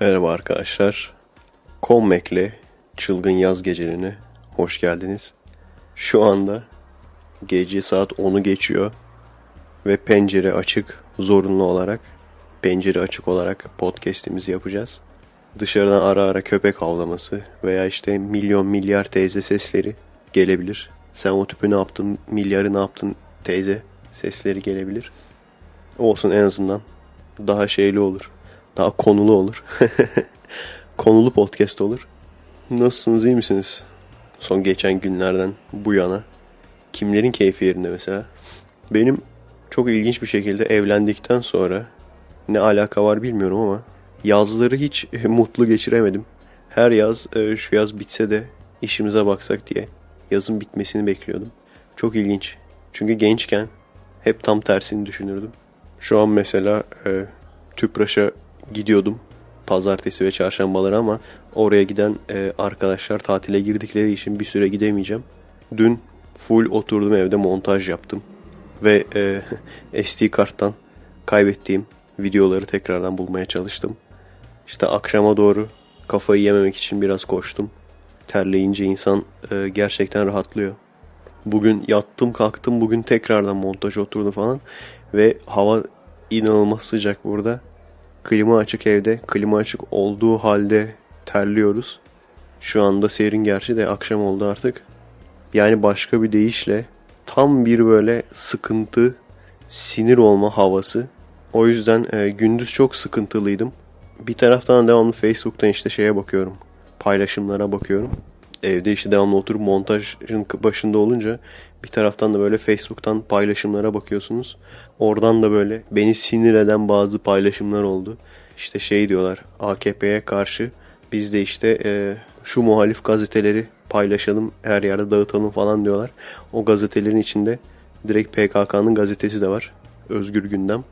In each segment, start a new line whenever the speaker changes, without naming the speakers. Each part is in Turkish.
Merhaba arkadaşlar. Comeback'le Çılgın Yaz Gecelerine hoş geldiniz. Şu anda gece saat 10'u geçiyor ve pencere açık zorunlu olarak pencere açık olarak podcast'imizi yapacağız. Dışarıdan ara ara köpek havlaması veya işte milyon milyar teyze sesleri gelebilir. Sen o tüpü ne yaptın, milyarı ne yaptın teyze sesleri gelebilir. Olsun en azından daha şeyli olur. Daha konulu olur. konulu podcast olur. Nasılsınız iyi misiniz? Son geçen günlerden bu yana. Kimlerin keyfi yerinde mesela? Benim çok ilginç bir şekilde evlendikten sonra ne alaka var bilmiyorum ama yazları hiç mutlu geçiremedim. Her yaz e, şu yaz bitse de işimize baksak diye yazın bitmesini bekliyordum. Çok ilginç. Çünkü gençken hep tam tersini düşünürdüm. Şu an mesela e, Tüpraş'a gidiyordum pazartesi ve çarşambaları ama oraya giden e, arkadaşlar tatile girdikleri için bir süre gidemeyeceğim. Dün full oturdum evde montaj yaptım ve e, SD karttan kaybettiğim videoları tekrardan bulmaya çalıştım. İşte akşama doğru kafayı yememek için biraz koştum. Terleyince insan e, gerçekten rahatlıyor. Bugün yattım kalktım bugün tekrardan montaj oturdum falan ve hava inanılmaz sıcak burada. Klima açık evde. Klima açık olduğu halde terliyoruz. Şu anda serin gerçi de akşam oldu artık. Yani başka bir deyişle tam bir böyle sıkıntı, sinir olma havası. O yüzden e, gündüz çok sıkıntılıydım. Bir taraftan devamlı Facebook'tan işte şeye bakıyorum. Paylaşımlara bakıyorum. Evde işte devamlı oturup montajın başında olunca bir taraftan da böyle Facebook'tan paylaşımlara bakıyorsunuz. Oradan da böyle beni sinir eden bazı paylaşımlar oldu. İşte şey diyorlar AKP'ye karşı biz de işte e, şu muhalif gazeteleri paylaşalım her yerde dağıtalım falan diyorlar. O gazetelerin içinde direkt PKK'nın gazetesi de var. Özgür Gündem.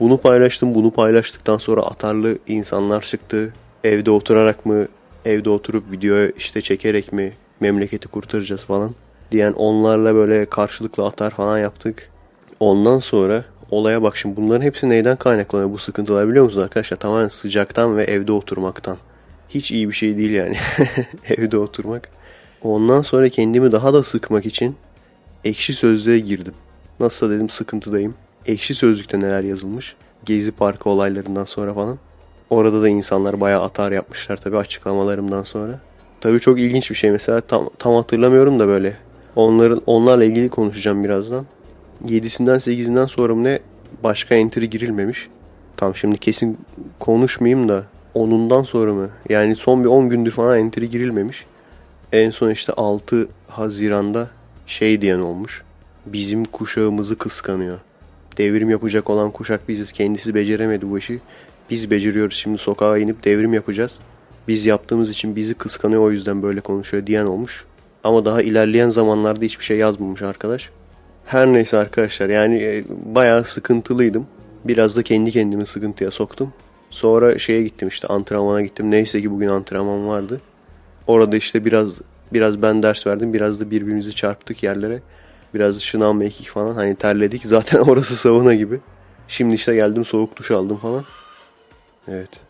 Bunu paylaştım. Bunu paylaştıktan sonra atarlı insanlar çıktı. Evde oturarak mı, evde oturup video işte çekerek mi memleketi kurtaracağız falan diyen onlarla böyle karşılıklı atar falan yaptık. Ondan sonra olaya bak şimdi bunların hepsi neyden kaynaklanıyor bu sıkıntılar biliyor musunuz arkadaşlar? Tamamen sıcaktan ve evde oturmaktan. Hiç iyi bir şey değil yani evde oturmak. Ondan sonra kendimi daha da sıkmak için ekşi sözlüğe girdim. Nasıl dedim sıkıntıdayım. Ekşi sözlükte neler yazılmış. Gezi Parkı olaylarından sonra falan. Orada da insanlar bayağı atar yapmışlar tabii açıklamalarımdan sonra. Tabii çok ilginç bir şey mesela tam, tam hatırlamıyorum da böyle. Onların onlarla ilgili konuşacağım birazdan. 7'sinden 8'inden sonra ne başka entry girilmemiş. Tam şimdi kesin konuşmayayım da onundan sonra mı? Yani son bir 10 gündür falan entry girilmemiş. En son işte 6 Haziran'da şey diyen olmuş. Bizim kuşağımızı kıskanıyor. Devrim yapacak olan kuşak biziz. Kendisi beceremedi bu işi. Biz beceriyoruz şimdi sokağa inip devrim yapacağız. Biz yaptığımız için bizi kıskanıyor o yüzden böyle konuşuyor diyen olmuş. Ama daha ilerleyen zamanlarda hiçbir şey yazmamış arkadaş. Her neyse arkadaşlar yani e, bayağı sıkıntılıydım. Biraz da kendi kendimi sıkıntıya soktum. Sonra şeye gittim işte antrenmana gittim. Neyse ki bugün antrenman vardı. Orada işte biraz biraz ben ders verdim. Biraz da birbirimizi çarptık yerlere. Biraz şınav mekik falan hani terledik. Zaten orası sauna gibi. Şimdi işte geldim soğuk duş aldım falan. Evet.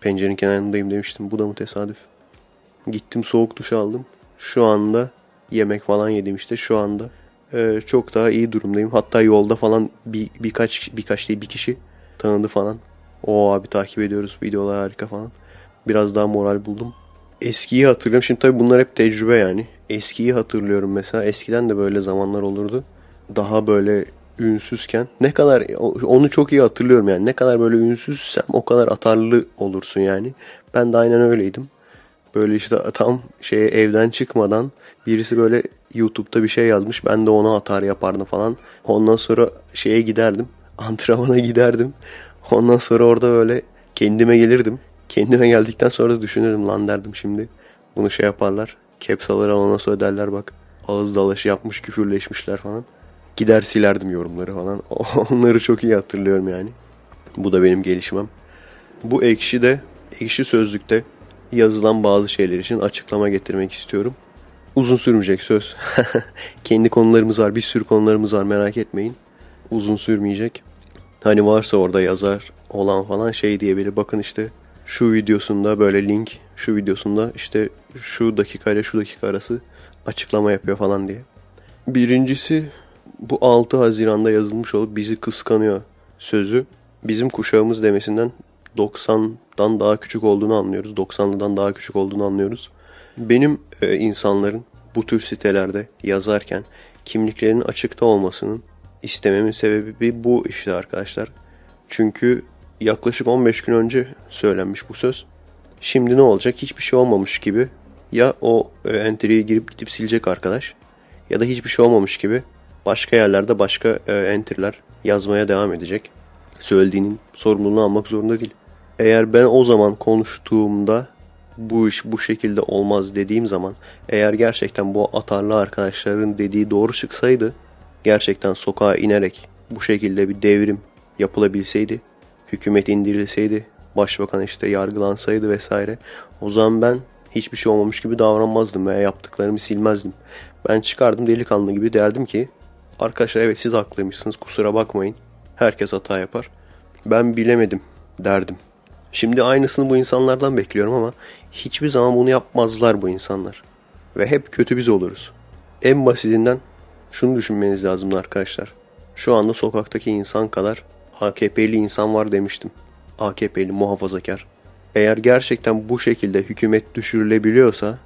Pencerenin kenarındayım demiştim. Bu da mı tesadüf? Gittim soğuk duş aldım. Şu anda yemek falan yedim işte şu anda. Ee, çok daha iyi durumdayım. Hatta yolda falan bir, birkaç birkaç değil bir kişi tanıdı falan. O abi takip ediyoruz videolar harika falan. Biraz daha moral buldum. Eskiyi hatırlıyorum. Şimdi tabii bunlar hep tecrübe yani. Eskiyi hatırlıyorum mesela. Eskiden de böyle zamanlar olurdu. Daha böyle ünsüzken ne kadar onu çok iyi hatırlıyorum yani ne kadar böyle ünsüzsem o kadar atarlı olursun yani. Ben de aynen öyleydim. Böyle işte tam şeye evden çıkmadan birisi böyle YouTube'da bir şey yazmış. Ben de ona atar yapardım falan. Ondan sonra şeye giderdim. Antrenmana giderdim. Ondan sonra orada böyle kendime gelirdim. Kendime geldikten sonra da düşünürüm lan derdim şimdi. Bunu şey yaparlar. Caps alır ondan sonra derler bak ağız dalaşı yapmış küfürleşmişler falan. Gider silerdim yorumları falan. Onları çok iyi hatırlıyorum yani. Bu da benim gelişmem. Bu ekşi de ekşi sözlükte yazılan bazı şeyler için açıklama getirmek istiyorum. Uzun sürmeyecek söz. Kendi konularımız var. Bir sürü konularımız var merak etmeyin. Uzun sürmeyecek. Hani varsa orada yazar olan falan şey diye biri bakın işte şu videosunda böyle link, şu videosunda işte şu dakika ile şu dakika arası açıklama yapıyor falan diye. Birincisi bu 6 Haziran'da yazılmış olup bizi kıskanıyor sözü bizim kuşağımız demesinden 90'dan daha küçük olduğunu anlıyoruz. 90'lıdan daha küçük olduğunu anlıyoruz. Benim e, insanların bu tür sitelerde yazarken kimliklerinin açıkta olmasının istememin sebebi bu işte arkadaşlar. Çünkü yaklaşık 15 gün önce söylenmiş bu söz. Şimdi ne olacak? Hiçbir şey olmamış gibi ya o e, entry'ye girip gidip silecek arkadaş ya da hiçbir şey olmamış gibi başka yerlerde başka e, entry'ler yazmaya devam edecek. Söylediğinin sorumluluğunu almak zorunda değil. Eğer ben o zaman konuştuğumda bu iş bu şekilde olmaz dediğim zaman eğer gerçekten bu atarlı arkadaşların dediği doğru çıksaydı gerçekten sokağa inerek bu şekilde bir devrim yapılabilseydi hükümet indirilseydi başbakan işte yargılansaydı vesaire o zaman ben hiçbir şey olmamış gibi davranmazdım veya yaptıklarımı silmezdim. Ben çıkardım delikanlı gibi derdim ki arkadaşlar evet siz haklıymışsınız kusura bakmayın herkes hata yapar ben bilemedim derdim. Şimdi aynısını bu insanlardan bekliyorum ama hiçbir zaman bunu yapmazlar bu insanlar. Ve hep kötü biz oluruz. En basitinden şunu düşünmeniz lazım arkadaşlar. Şu anda sokaktaki insan kadar AKP'li insan var demiştim. AKP'li muhafazakar. Eğer gerçekten bu şekilde hükümet düşürülebiliyorsa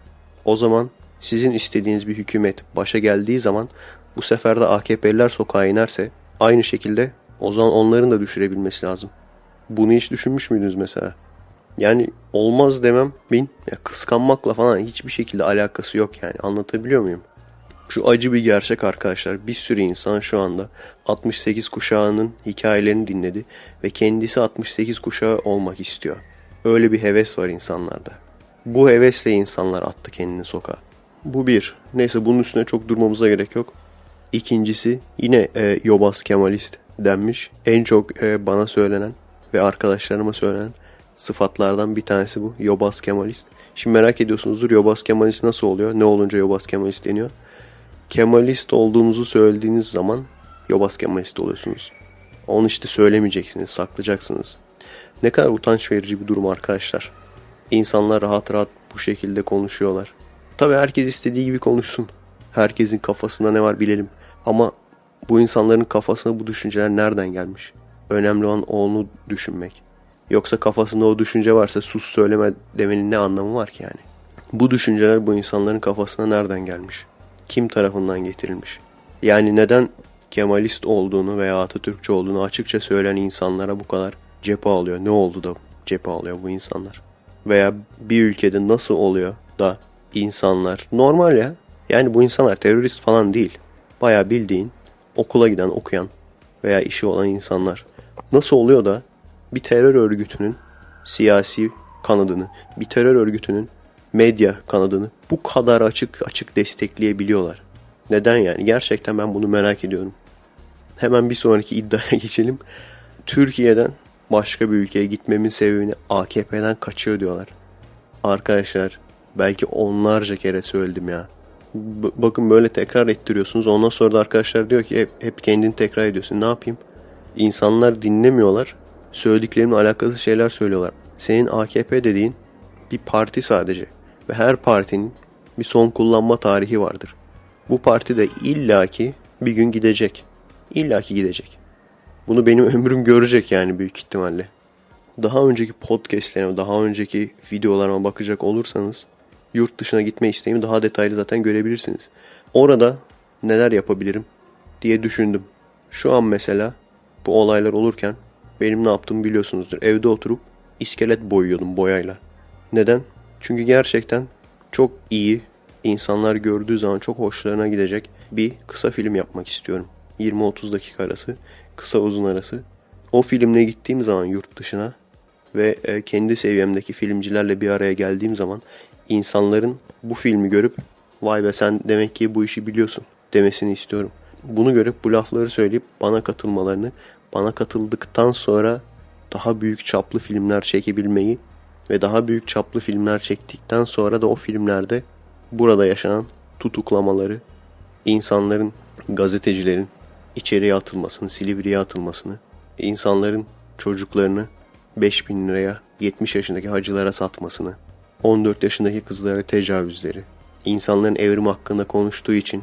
o zaman sizin istediğiniz bir hükümet başa geldiği zaman bu sefer de AKP'liler sokağa inerse aynı şekilde o zaman onların da düşürebilmesi lazım. Bunu hiç düşünmüş müydünüz mesela? Yani olmaz demem bin ya kıskanmakla falan hiçbir şekilde alakası yok yani anlatabiliyor muyum? Şu acı bir gerçek arkadaşlar. Bir sürü insan şu anda 68 kuşağının hikayelerini dinledi ve kendisi 68 kuşağı olmak istiyor. Öyle bir heves var insanlarda. Bu hevesle insanlar attı kendini sokağa. Bu bir. Neyse bunun üstüne çok durmamıza gerek yok. İkincisi yine e, Yobaz Kemalist denmiş. En çok e, bana söylenen ve arkadaşlarıma söylenen sıfatlardan bir tanesi bu. Yobaz Kemalist. Şimdi merak ediyorsunuzdur Yobaz Kemalist nasıl oluyor? Ne olunca Yobaz Kemalist deniyor? Kemalist olduğunuzu söylediğiniz zaman Yobaz Kemalist oluyorsunuz. Onu işte söylemeyeceksiniz, saklayacaksınız. Ne kadar utanç verici bir durum arkadaşlar. İnsanlar rahat rahat bu şekilde konuşuyorlar. Tabi herkes istediği gibi konuşsun. Herkesin kafasında ne var bilelim. Ama bu insanların kafasına bu düşünceler nereden gelmiş? Önemli olan onu düşünmek. Yoksa kafasında o düşünce varsa sus söyleme demenin ne anlamı var ki yani? Bu düşünceler bu insanların kafasına nereden gelmiş? Kim tarafından getirilmiş? Yani neden Kemalist olduğunu veya Atatürkçü olduğunu açıkça söyleyen insanlara bu kadar cephe alıyor? Ne oldu da cephe alıyor bu insanlar? Veya bir ülkede nasıl oluyor da insanlar normal ya. Yani bu insanlar terörist falan değil. Baya bildiğin okula giden, okuyan veya işi olan insanlar. Nasıl oluyor da bir terör örgütünün siyasi kanadını, bir terör örgütünün medya kanadını bu kadar açık açık destekleyebiliyorlar. Neden yani? Gerçekten ben bunu merak ediyorum. Hemen bir sonraki iddiaya geçelim. Türkiye'den başka bir ülkeye gitmemin sebebini AKP'den kaçıyor diyorlar. Arkadaşlar belki onlarca kere söyledim ya bakın böyle tekrar ettiriyorsunuz. Ondan sonra da arkadaşlar diyor ki hep, hep kendini tekrar ediyorsun. Ne yapayım? İnsanlar dinlemiyorlar. Söylediklerimin alakası şeyler söylüyorlar. Senin AKP dediğin bir parti sadece. Ve her partinin bir son kullanma tarihi vardır. Bu parti de illaki bir gün gidecek. İllaki gidecek. Bunu benim ömrüm görecek yani büyük ihtimalle. Daha önceki podcastlerime, daha önceki videolarıma bakacak olursanız yurt dışına gitme isteğimi daha detaylı zaten görebilirsiniz. Orada neler yapabilirim diye düşündüm. Şu an mesela bu olaylar olurken benim ne yaptığımı biliyorsunuzdur. Evde oturup iskelet boyuyordum boyayla. Neden? Çünkü gerçekten çok iyi, insanlar gördüğü zaman çok hoşlarına gidecek bir kısa film yapmak istiyorum. 20-30 dakika arası, kısa uzun arası. O filmle gittiğim zaman yurt dışına ve e, kendi seviyemdeki filmcilerle bir araya geldiğim zaman insanların bu filmi görüp vay be sen demek ki bu işi biliyorsun demesini istiyorum. Bunu görüp bu lafları söyleyip bana katılmalarını, bana katıldıktan sonra daha büyük çaplı filmler çekebilmeyi ve daha büyük çaplı filmler çektikten sonra da o filmlerde burada yaşanan tutuklamaları, insanların, gazetecilerin içeriye atılmasını, Silivri'ye atılmasını, insanların çocuklarını 5000 liraya 70 yaşındaki hacılara satmasını, 14 yaşındaki kızlara tecavüzleri, insanların evrim hakkında konuştuğu için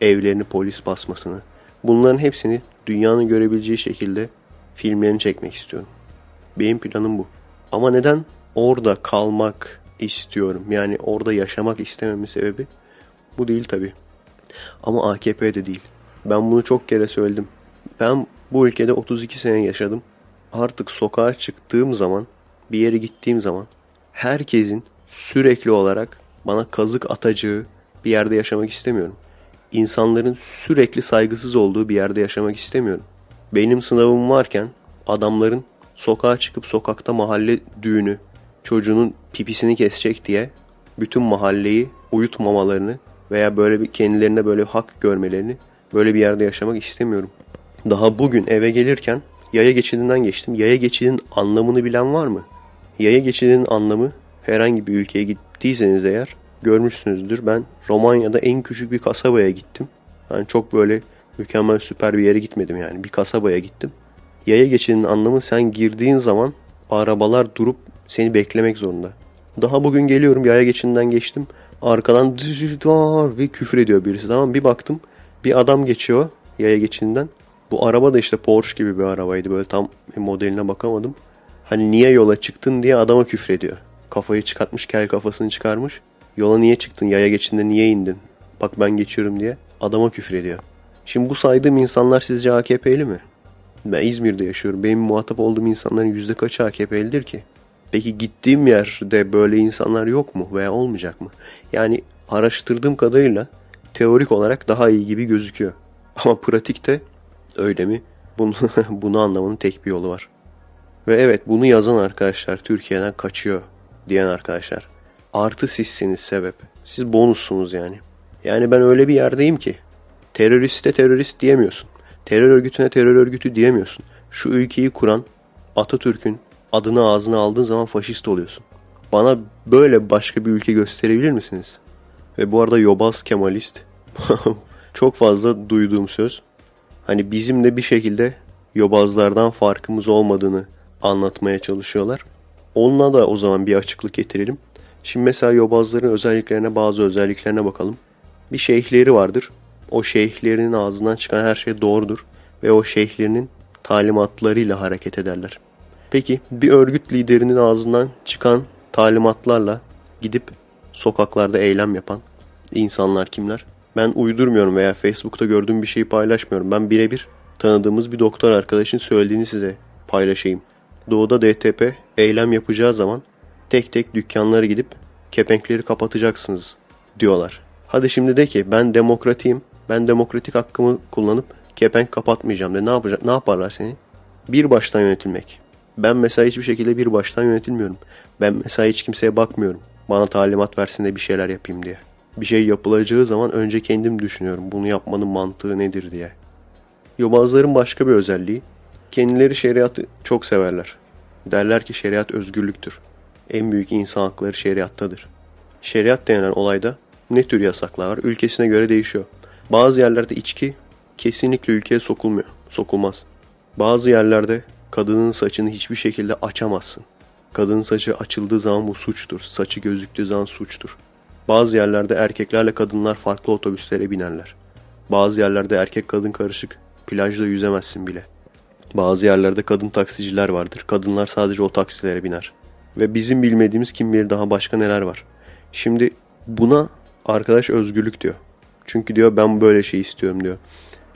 evlerini polis basmasını, bunların hepsini dünyanın görebileceği şekilde filmlerini çekmek istiyorum. Benim planım bu. Ama neden orada kalmak istiyorum? Yani orada yaşamak istememin sebebi bu değil tabi. Ama AKP de değil. Ben bunu çok kere söyledim. Ben bu ülkede 32 sene yaşadım. Artık sokağa çıktığım zaman, bir yere gittiğim zaman herkesin sürekli olarak bana kazık atacağı bir yerde yaşamak istemiyorum. İnsanların sürekli saygısız olduğu bir yerde yaşamak istemiyorum. Benim sınavım varken adamların sokağa çıkıp sokakta mahalle düğünü, çocuğunun pipisini kesecek diye bütün mahalleyi uyutmamalarını veya böyle bir kendilerine böyle hak görmelerini böyle bir yerde yaşamak istemiyorum. Daha bugün eve gelirken yaya geçidinden geçtim. Yaya geçidinin anlamını bilen var mı? Yaya geçidinin anlamı herhangi bir ülkeye gittiyseniz eğer görmüşsünüzdür. Ben Romanya'da en küçük bir kasabaya gittim. Yani çok böyle mükemmel süper bir yere gitmedim yani. Bir kasabaya gittim. Yaya geçidinin anlamı sen girdiğin zaman arabalar durup seni beklemek zorunda. Daha bugün geliyorum yaya geçidinden geçtim. Arkadan var bir küfür ediyor birisi tamam Bir baktım bir adam geçiyor yaya geçidinden. Bu araba da işte Porsche gibi bir arabaydı. Böyle tam modeline bakamadım. Hani niye yola çıktın diye adama küfrediyor. Kafayı çıkartmış, kel kafasını çıkarmış. Yola niye çıktın, yaya geçinde niye indin? Bak ben geçiyorum diye adama küfrediyor. Şimdi bu saydığım insanlar sizce AKP'li mi? Ben İzmir'de yaşıyorum. Benim muhatap olduğum insanların yüzde kaçı AKP'lidir ki? Peki gittiğim yerde böyle insanlar yok mu veya olmayacak mı? Yani araştırdığım kadarıyla teorik olarak daha iyi gibi gözüküyor. Ama pratikte öyle mi? Bunu, bunu anlamanın tek bir yolu var. Ve evet bunu yazan arkadaşlar Türkiye'den kaçıyor diyen arkadaşlar. Artı sizsiniz sebep. Siz bonussunuz yani. Yani ben öyle bir yerdeyim ki teröriste terörist diyemiyorsun. Terör örgütüne terör örgütü diyemiyorsun. Şu ülkeyi kuran Atatürk'ün adını ağzına aldığın zaman faşist oluyorsun. Bana böyle başka bir ülke gösterebilir misiniz? Ve bu arada yobaz kemalist. Çok fazla duyduğum söz. Hani bizim de bir şekilde yobazlardan farkımız olmadığını anlatmaya çalışıyorlar. Onunla da o zaman bir açıklık getirelim. Şimdi mesela yobazların özelliklerine bazı özelliklerine bakalım. Bir şeyhleri vardır. O şeyhlerinin ağzından çıkan her şey doğrudur. Ve o şeyhlerinin talimatlarıyla hareket ederler. Peki bir örgüt liderinin ağzından çıkan talimatlarla gidip sokaklarda eylem yapan insanlar kimler? Ben uydurmuyorum veya Facebook'ta gördüğüm bir şeyi paylaşmıyorum. Ben birebir tanıdığımız bir doktor arkadaşın söylediğini size paylaşayım. Doğuda DTP eylem yapacağı zaman tek tek dükkanlara gidip kepenkleri kapatacaksınız diyorlar. Hadi şimdi de ki ben demokratiyim. Ben demokratik hakkımı kullanıp kepenk kapatmayacağım de ne yapacak ne yaparlar seni? Bir baştan yönetilmek. Ben mesela hiçbir şekilde bir baştan yönetilmiyorum. Ben mesela hiç kimseye bakmıyorum. Bana talimat versin de bir şeyler yapayım diye. Bir şey yapılacağı zaman önce kendim düşünüyorum. Bunu yapmanın mantığı nedir diye. Yobazların başka bir özelliği. Kendileri şeriatı çok severler. Derler ki şeriat özgürlüktür. En büyük insan hakları şeriattadır. Şeriat denilen olayda ne tür yasaklar var? Ülkesine göre değişiyor. Bazı yerlerde içki kesinlikle ülkeye sokulmuyor. Sokulmaz. Bazı yerlerde kadının saçını hiçbir şekilde açamazsın. Kadının saçı açıldığı zaman bu suçtur. Saçı gözüktüğü zaman suçtur. Bazı yerlerde erkeklerle kadınlar farklı otobüslere binerler. Bazı yerlerde erkek kadın karışık plajda yüzemezsin bile. Bazı yerlerde kadın taksiciler vardır. Kadınlar sadece o taksilere biner. Ve bizim bilmediğimiz kim bilir daha başka neler var. Şimdi buna arkadaş özgürlük diyor. Çünkü diyor ben böyle şey istiyorum diyor.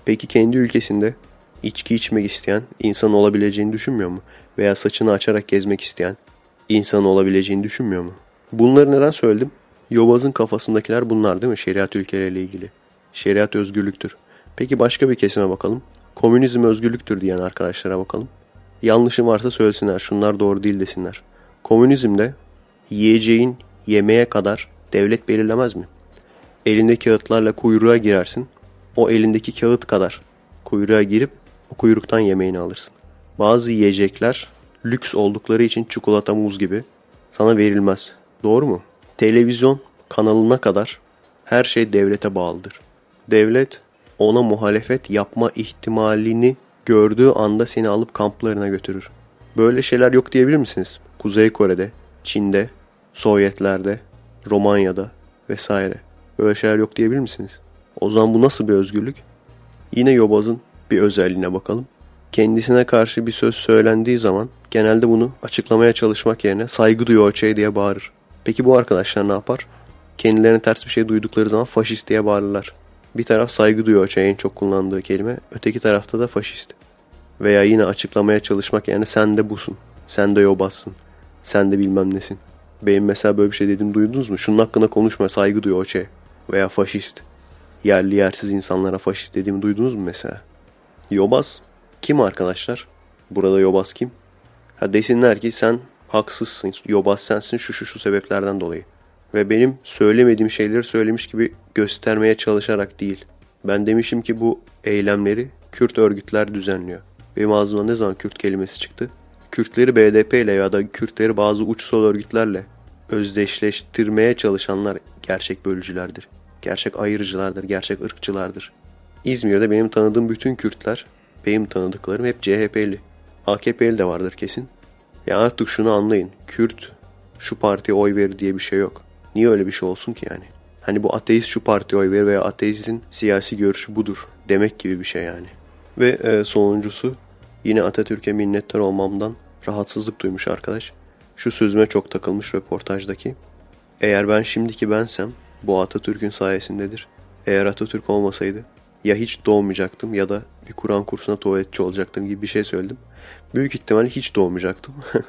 Peki kendi ülkesinde içki içmek isteyen insan olabileceğini düşünmüyor mu? Veya saçını açarak gezmek isteyen insan olabileceğini düşünmüyor mu? Bunları neden söyledim? Yobaz'ın kafasındakiler bunlar değil mi? Şeriat ülkeleriyle ilgili. Şeriat özgürlüktür. Peki başka bir kesime bakalım. Komünizm özgürlüktür diyen arkadaşlara bakalım. Yanlışım varsa söylesinler. Şunlar doğru değil desinler. Komünizmde yiyeceğin yemeğe kadar devlet belirlemez mi? Elinde kağıtlarla kuyruğa girersin. O elindeki kağıt kadar kuyruğa girip o kuyruktan yemeğini alırsın. Bazı yiyecekler lüks oldukları için çikolata muz gibi sana verilmez. Doğru mu? Televizyon kanalına kadar her şey devlete bağlıdır. Devlet ona muhalefet yapma ihtimalini gördüğü anda seni alıp kamplarına götürür. Böyle şeyler yok diyebilir misiniz? Kuzey Kore'de, Çin'de, Sovyetlerde, Romanya'da vesaire. Böyle şeyler yok diyebilir misiniz? O zaman bu nasıl bir özgürlük? Yine Yobaz'ın bir özelliğine bakalım. Kendisine karşı bir söz söylendiği zaman genelde bunu açıklamaya çalışmak yerine saygı duyuyor şey diye bağırır. Peki bu arkadaşlar ne yapar? Kendilerine ters bir şey duydukları zaman faşist diye bağırırlar. Bir taraf saygı duyuyor en çok kullandığı kelime, öteki tarafta da faşist. Veya yine açıklamaya çalışmak yerine sen de busun, sen de yobazsın, sen de bilmem nesin. Benim mesela böyle bir şey dediğimi duydunuz mu? Şunun hakkında konuşma saygı duyuyor şey. Veya faşist. Yerli yersiz insanlara faşist dediğimi duydunuz mu mesela? Yobaz kim arkadaşlar? Burada yobaz kim? Ha desinler ki sen haksızsın, yobaz sensin şu şu şu sebeplerden dolayı. Ve benim söylemediğim şeyleri söylemiş gibi göstermeye çalışarak değil. Ben demişim ki bu eylemleri Kürt örgütler düzenliyor. Benim ağzımdan ne zaman Kürt kelimesi çıktı? Kürtleri BDP ile ya da Kürtleri bazı uç sol örgütlerle özdeşleştirmeye çalışanlar gerçek bölücülerdir. Gerçek ayırıcılardır, gerçek ırkçılardır. İzmir'de benim tanıdığım bütün Kürtler, benim tanıdıklarım hep CHP'li. AKP'li de vardır kesin. Ya artık şunu anlayın. Kürt şu partiye oy verir diye bir şey yok. Niye öyle bir şey olsun ki yani? Hani bu ateist şu partiye oy verir veya ateistin siyasi görüşü budur demek gibi bir şey yani. Ve e, sonuncusu yine Atatürk'e minnettar olmamdan rahatsızlık duymuş arkadaş. Şu sözüme çok takılmış röportajdaki. Eğer ben şimdiki bensem bu Atatürk'ün sayesindedir. Eğer Atatürk olmasaydı ya hiç doğmayacaktım ya da bir Kur'an kursuna tuvaletçi olacaktım gibi bir şey söyledim. Büyük ihtimalle hiç doğmayacaktım.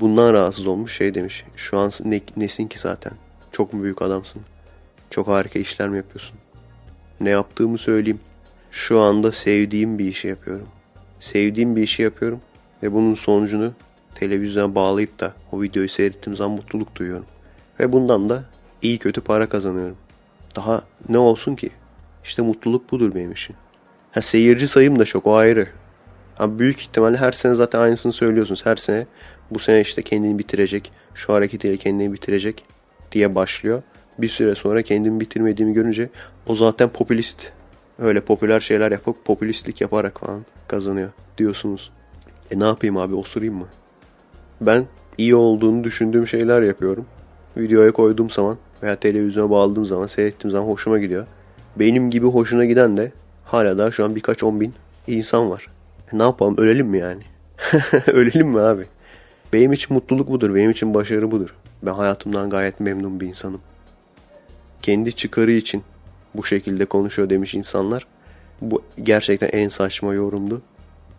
Bundan rahatsız olmuş şey demiş. Şu an ne, nesin ki zaten? Çok mu büyük adamsın? Çok harika işler mi yapıyorsun? Ne yaptığımı söyleyeyim. Şu anda sevdiğim bir işi yapıyorum. Sevdiğim bir işi yapıyorum ve bunun sonucunu televizyona bağlayıp da o videoyu seyrettiğim zaman mutluluk duyuyorum. Ve bundan da iyi kötü para kazanıyorum. Daha ne olsun ki? İşte mutluluk budur benim için. Ha seyirci sayım da çok o ayrı. Ha büyük ihtimalle her sene zaten aynısını söylüyorsunuz. Her sene bu sene işte kendini bitirecek, şu hareketiyle kendini bitirecek diye başlıyor. Bir süre sonra kendimi bitirmediğimi görünce o zaten popülist. Öyle popüler şeyler yapıp popülistlik yaparak falan kazanıyor diyorsunuz. E ne yapayım abi osurayım mı? Ben iyi olduğunu düşündüğüm şeyler yapıyorum. Videoya koyduğum zaman veya televizyona bağladığım zaman seyrettiğim zaman hoşuma gidiyor. Benim gibi hoşuna giden de hala daha şu an birkaç on bin insan var. Ne yapalım ölelim mi yani? ölelim mi abi? Benim için mutluluk budur, benim için başarı budur. Ben hayatımdan gayet memnun bir insanım. Kendi çıkarı için bu şekilde konuşuyor demiş insanlar. Bu gerçekten en saçma yorumdu.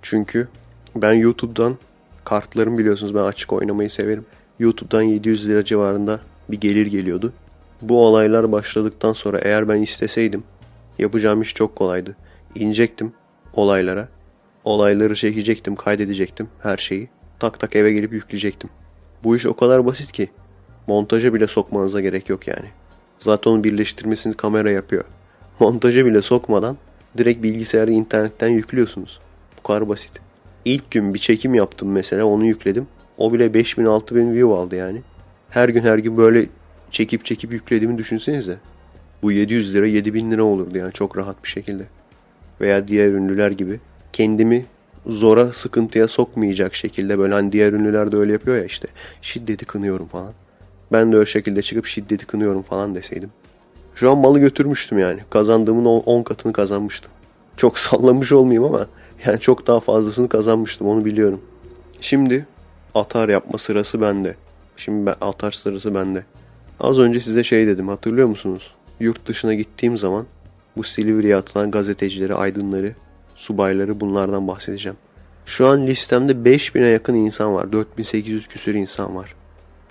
Çünkü ben YouTube'dan kartlarım biliyorsunuz ben açık oynamayı severim. YouTube'dan 700 lira civarında bir gelir geliyordu. Bu olaylar başladıktan sonra eğer ben isteseydim yapacağım iş çok kolaydı. İnecektim olaylara. Olayları çekecektim, kaydedecektim her şeyi. Tak tak eve gelip yükleyecektim. Bu iş o kadar basit ki montaja bile sokmanıza gerek yok yani. Zaten onun birleştirmesini kamera yapıyor. Montaja bile sokmadan direkt bilgisayarı internetten yüklüyorsunuz. Bu kadar basit. İlk gün bir çekim yaptım mesela onu yükledim. O bile 5000 6000 view aldı yani. Her gün her gün böyle çekip çekip yüklediğimi düşünsenize. Bu 700 lira 7000 lira olurdu yani çok rahat bir şekilde. Veya diğer ünlüler gibi kendimi zora sıkıntıya sokmayacak şekilde böyle hani diğer ünlüler de öyle yapıyor ya işte şiddeti kınıyorum falan. Ben de öyle şekilde çıkıp şiddeti kınıyorum falan deseydim. Şu an malı götürmüştüm yani. Kazandığımın 10 katını kazanmıştım. Çok sallamış olmayayım ama yani çok daha fazlasını kazanmıştım onu biliyorum. Şimdi atar yapma sırası bende. Şimdi ben, atar sırası bende. Az önce size şey dedim hatırlıyor musunuz? Yurt dışına gittiğim zaman bu Silivri'ye atılan gazetecileri, aydınları, subayları bunlardan bahsedeceğim. Şu an listemde 5000'e yakın insan var. 4800 küsür insan var.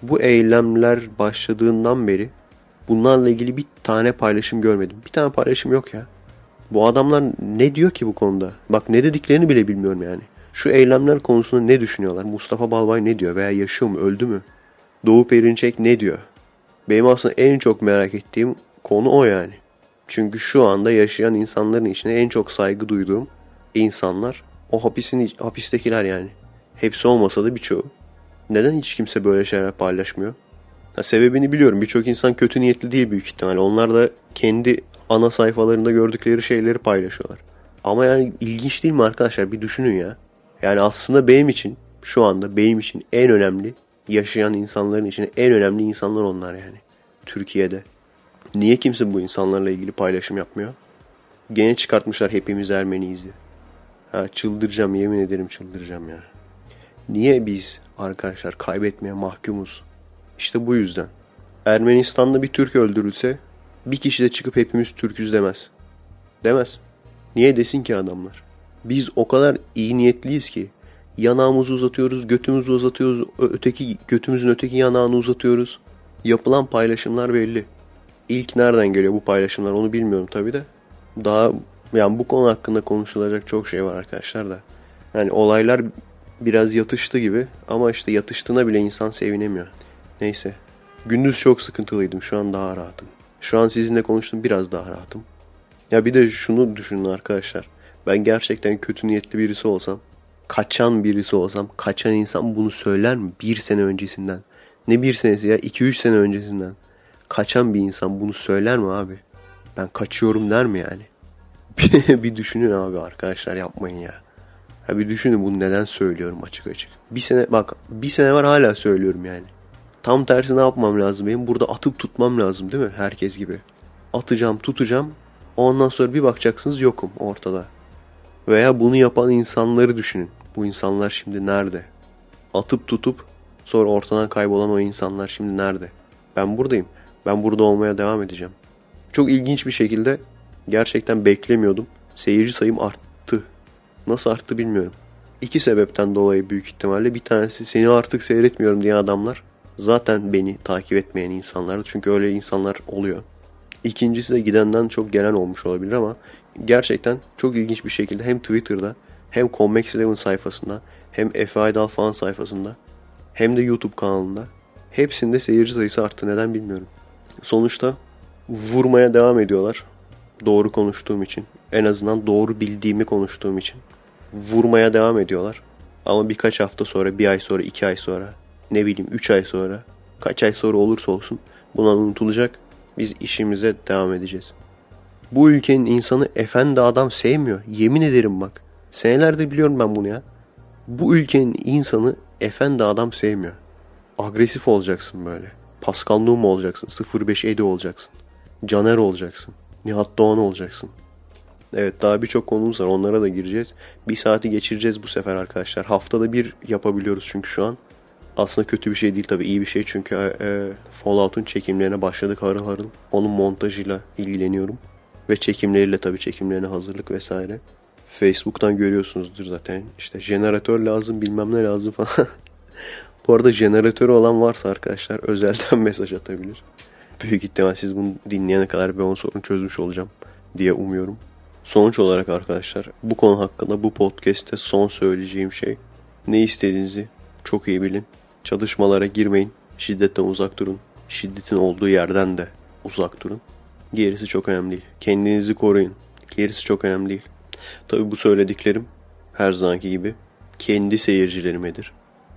Bu eylemler başladığından beri bunlarla ilgili bir tane paylaşım görmedim. Bir tane paylaşım yok ya. Bu adamlar ne diyor ki bu konuda? Bak ne dediklerini bile bilmiyorum yani. Şu eylemler konusunda ne düşünüyorlar? Mustafa Balbay ne diyor? Veya yaşıyor mu? Öldü mü? Doğu Perinçek ne diyor? Benim aslında en çok merak ettiğim konu o yani. Çünkü şu anda yaşayan insanların içinde en çok saygı duyduğum insanlar o hapisin hapistekiler yani. Hepsi olmasa da birçoğu. Neden hiç kimse böyle şeyler paylaşmıyor? Ha, sebebini biliyorum. Birçok insan kötü niyetli değil büyük ihtimalle. Onlar da kendi ana sayfalarında gördükleri şeyleri paylaşıyorlar. Ama yani ilginç değil mi arkadaşlar? Bir düşünün ya. Yani aslında benim için Şu anda benim için en önemli yaşayan insanların içinde en önemli insanlar onlar yani. Türkiye'de. Niye kimse bu insanlarla ilgili paylaşım yapmıyor? Gene çıkartmışlar hepimiz Ermeniyiz diye. Ha çıldıracağım yemin ederim çıldıracağım ya. Niye biz arkadaşlar kaybetmeye mahkumuz? İşte bu yüzden. Ermenistan'da bir Türk öldürülse bir kişi de çıkıp hepimiz Türküz demez. Demez. Niye desin ki adamlar? Biz o kadar iyi niyetliyiz ki yanağımızı uzatıyoruz, götümüzü uzatıyoruz, öteki götümüzün öteki yanağını uzatıyoruz. Yapılan paylaşımlar belli. İlk nereden geliyor bu paylaşımlar onu bilmiyorum tabi de. Daha yani bu konu hakkında konuşulacak çok şey var arkadaşlar da. Yani olaylar biraz yatıştı gibi ama işte yatıştığına bile insan sevinemiyor. Neyse. Gündüz çok sıkıntılıydım. Şu an daha rahatım. Şu an sizinle konuştum biraz daha rahatım. Ya bir de şunu düşünün arkadaşlar. Ben gerçekten kötü niyetli birisi olsam, kaçan birisi olsam, kaçan insan bunu söyler mi? Bir sene öncesinden. Ne bir senesi ya? iki üç sene öncesinden. Kaçan bir insan bunu söyler mi abi? Ben kaçıyorum der mi yani? bir düşünün abi arkadaşlar yapmayın ya. Ha bir düşünün bunu neden söylüyorum açık açık. Bir sene bak bir sene var hala söylüyorum yani. Tam tersi ne yapmam lazım benim? Burada atıp tutmam lazım değil mi? Herkes gibi. Atacağım tutacağım. Ondan sonra bir bakacaksınız yokum ortada. Veya bunu yapan insanları düşünün. Bu insanlar şimdi nerede? Atıp tutup sonra ortadan kaybolan o insanlar şimdi nerede? Ben buradayım. Ben burada olmaya devam edeceğim. Çok ilginç bir şekilde gerçekten beklemiyordum. Seyirci sayım arttı. Nasıl arttı bilmiyorum. İki sebepten dolayı büyük ihtimalle bir tanesi seni artık seyretmiyorum diye adamlar zaten beni takip etmeyen insanlardı. Çünkü öyle insanlar oluyor. İkincisi de gidenden çok gelen olmuş olabilir ama gerçekten çok ilginç bir şekilde hem Twitter'da hem Convex Eleven sayfasında hem Efe Aydal fan sayfasında hem de YouTube kanalında hepsinde seyirci sayısı arttı. Neden bilmiyorum. Sonuçta vurmaya devam ediyorlar. Doğru konuştuğum için. En azından doğru bildiğimi konuştuğum için. Vurmaya devam ediyorlar. Ama birkaç hafta sonra, bir ay sonra, iki ay sonra, ne bileyim üç ay sonra, kaç ay sonra olursa olsun bundan unutulacak. Biz işimize devam edeceğiz. Bu ülkenin insanı efendi adam sevmiyor. Yemin ederim bak. Senelerdir biliyorum ben bunu ya. Bu ülkenin insanı efendi adam sevmiyor. Agresif olacaksın böyle. Pascal Numa olacaksın. 05 Edi olacaksın. Caner olacaksın. Nihat Doğan olacaksın. Evet daha birçok konumuz var. Onlara da gireceğiz. Bir saati geçireceğiz bu sefer arkadaşlar. Haftada bir yapabiliyoruz çünkü şu an. Aslında kötü bir şey değil tabii iyi bir şey çünkü e, e, Fallout'un çekimlerine başladık harıl harıl. Onun montajıyla ilgileniyorum. Ve çekimleriyle tabii çekimlerine hazırlık vesaire. Facebook'tan görüyorsunuzdur zaten. İşte jeneratör lazım bilmem ne lazım falan. Bu arada jeneratörü olan varsa arkadaşlar özelden mesaj atabilir. Büyük ihtimal siz bunu dinleyene kadar ben o sorunu çözmüş olacağım diye umuyorum. Sonuç olarak arkadaşlar bu konu hakkında bu podcast'te son söyleyeceğim şey ne istediğinizi çok iyi bilin. Çalışmalara girmeyin. Şiddetten uzak durun. Şiddetin olduğu yerden de uzak durun. Gerisi çok önemli değil. Kendinizi koruyun. Gerisi çok önemli değil. Tabi bu söylediklerim her zamanki gibi kendi seyircilerimedir.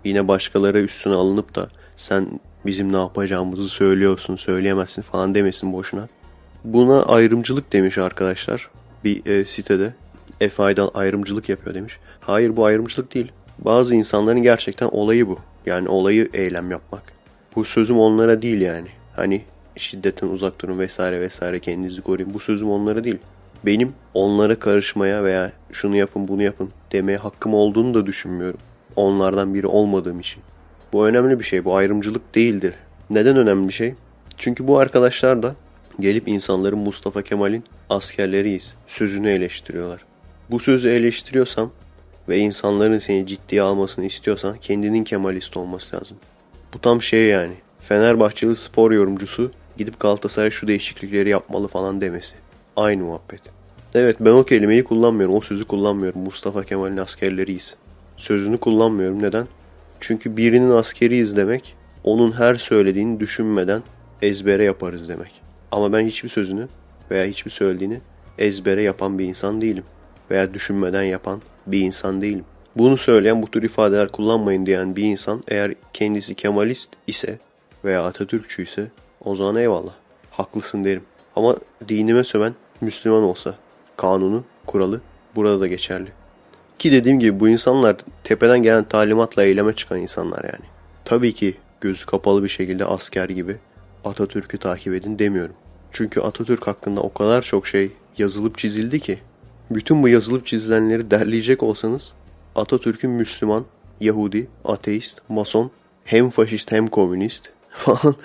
Yine başkaları üstüne alınıp da sen bizim ne yapacağımızı söylüyorsun, söyleyemezsin falan demesin boşuna. Buna ayrımcılık demiş arkadaşlar bir e, sitede. Efe ayrımcılık yapıyor demiş. Hayır bu ayrımcılık değil. Bazı insanların gerçekten olayı bu. Yani olayı eylem yapmak. Bu sözüm onlara değil yani. Hani şiddetten uzak durun vesaire vesaire kendinizi koruyun. Bu sözüm onlara değil. Benim onlara karışmaya veya şunu yapın bunu yapın demeye hakkım olduğunu da düşünmüyorum. Onlardan biri olmadığım için. Bu önemli bir şey. Bu ayrımcılık değildir. Neden önemli bir şey? Çünkü bu arkadaşlar da gelip insanların Mustafa Kemal'in askerleriyiz sözünü eleştiriyorlar. Bu sözü eleştiriyorsam ve insanların seni ciddiye almasını istiyorsan kendinin Kemalist olması lazım. Bu tam şey yani. Fenerbahçeli spor yorumcusu gidip Galatasaray şu değişiklikleri yapmalı falan demesi. Aynı muhabbet. Evet ben o kelimeyi kullanmıyorum. O sözü kullanmıyorum. Mustafa Kemal'in askerleriyiz. Sözünü kullanmıyorum. Neden? Çünkü birinin askeriyiz demek onun her söylediğini düşünmeden ezbere yaparız demek. Ama ben hiçbir sözünü veya hiçbir söylediğini ezbere yapan bir insan değilim. Veya düşünmeden yapan bir insan değilim. Bunu söyleyen bu tür ifadeler kullanmayın diyen bir insan eğer kendisi Kemalist ise veya Atatürkçü ise o zaman eyvallah. Haklısın derim. Ama dinime söven Müslüman olsa kanunu, kuralı burada da geçerli. Ki dediğim gibi bu insanlar tepeden gelen talimatla eyleme çıkan insanlar yani. Tabii ki gözü kapalı bir şekilde asker gibi Atatürk'ü takip edin demiyorum. Çünkü Atatürk hakkında o kadar çok şey yazılıp çizildi ki bütün bu yazılıp çizilenleri derleyecek olsanız Atatürk'ün Müslüman, Yahudi, ateist, mason, hem faşist hem komünist falan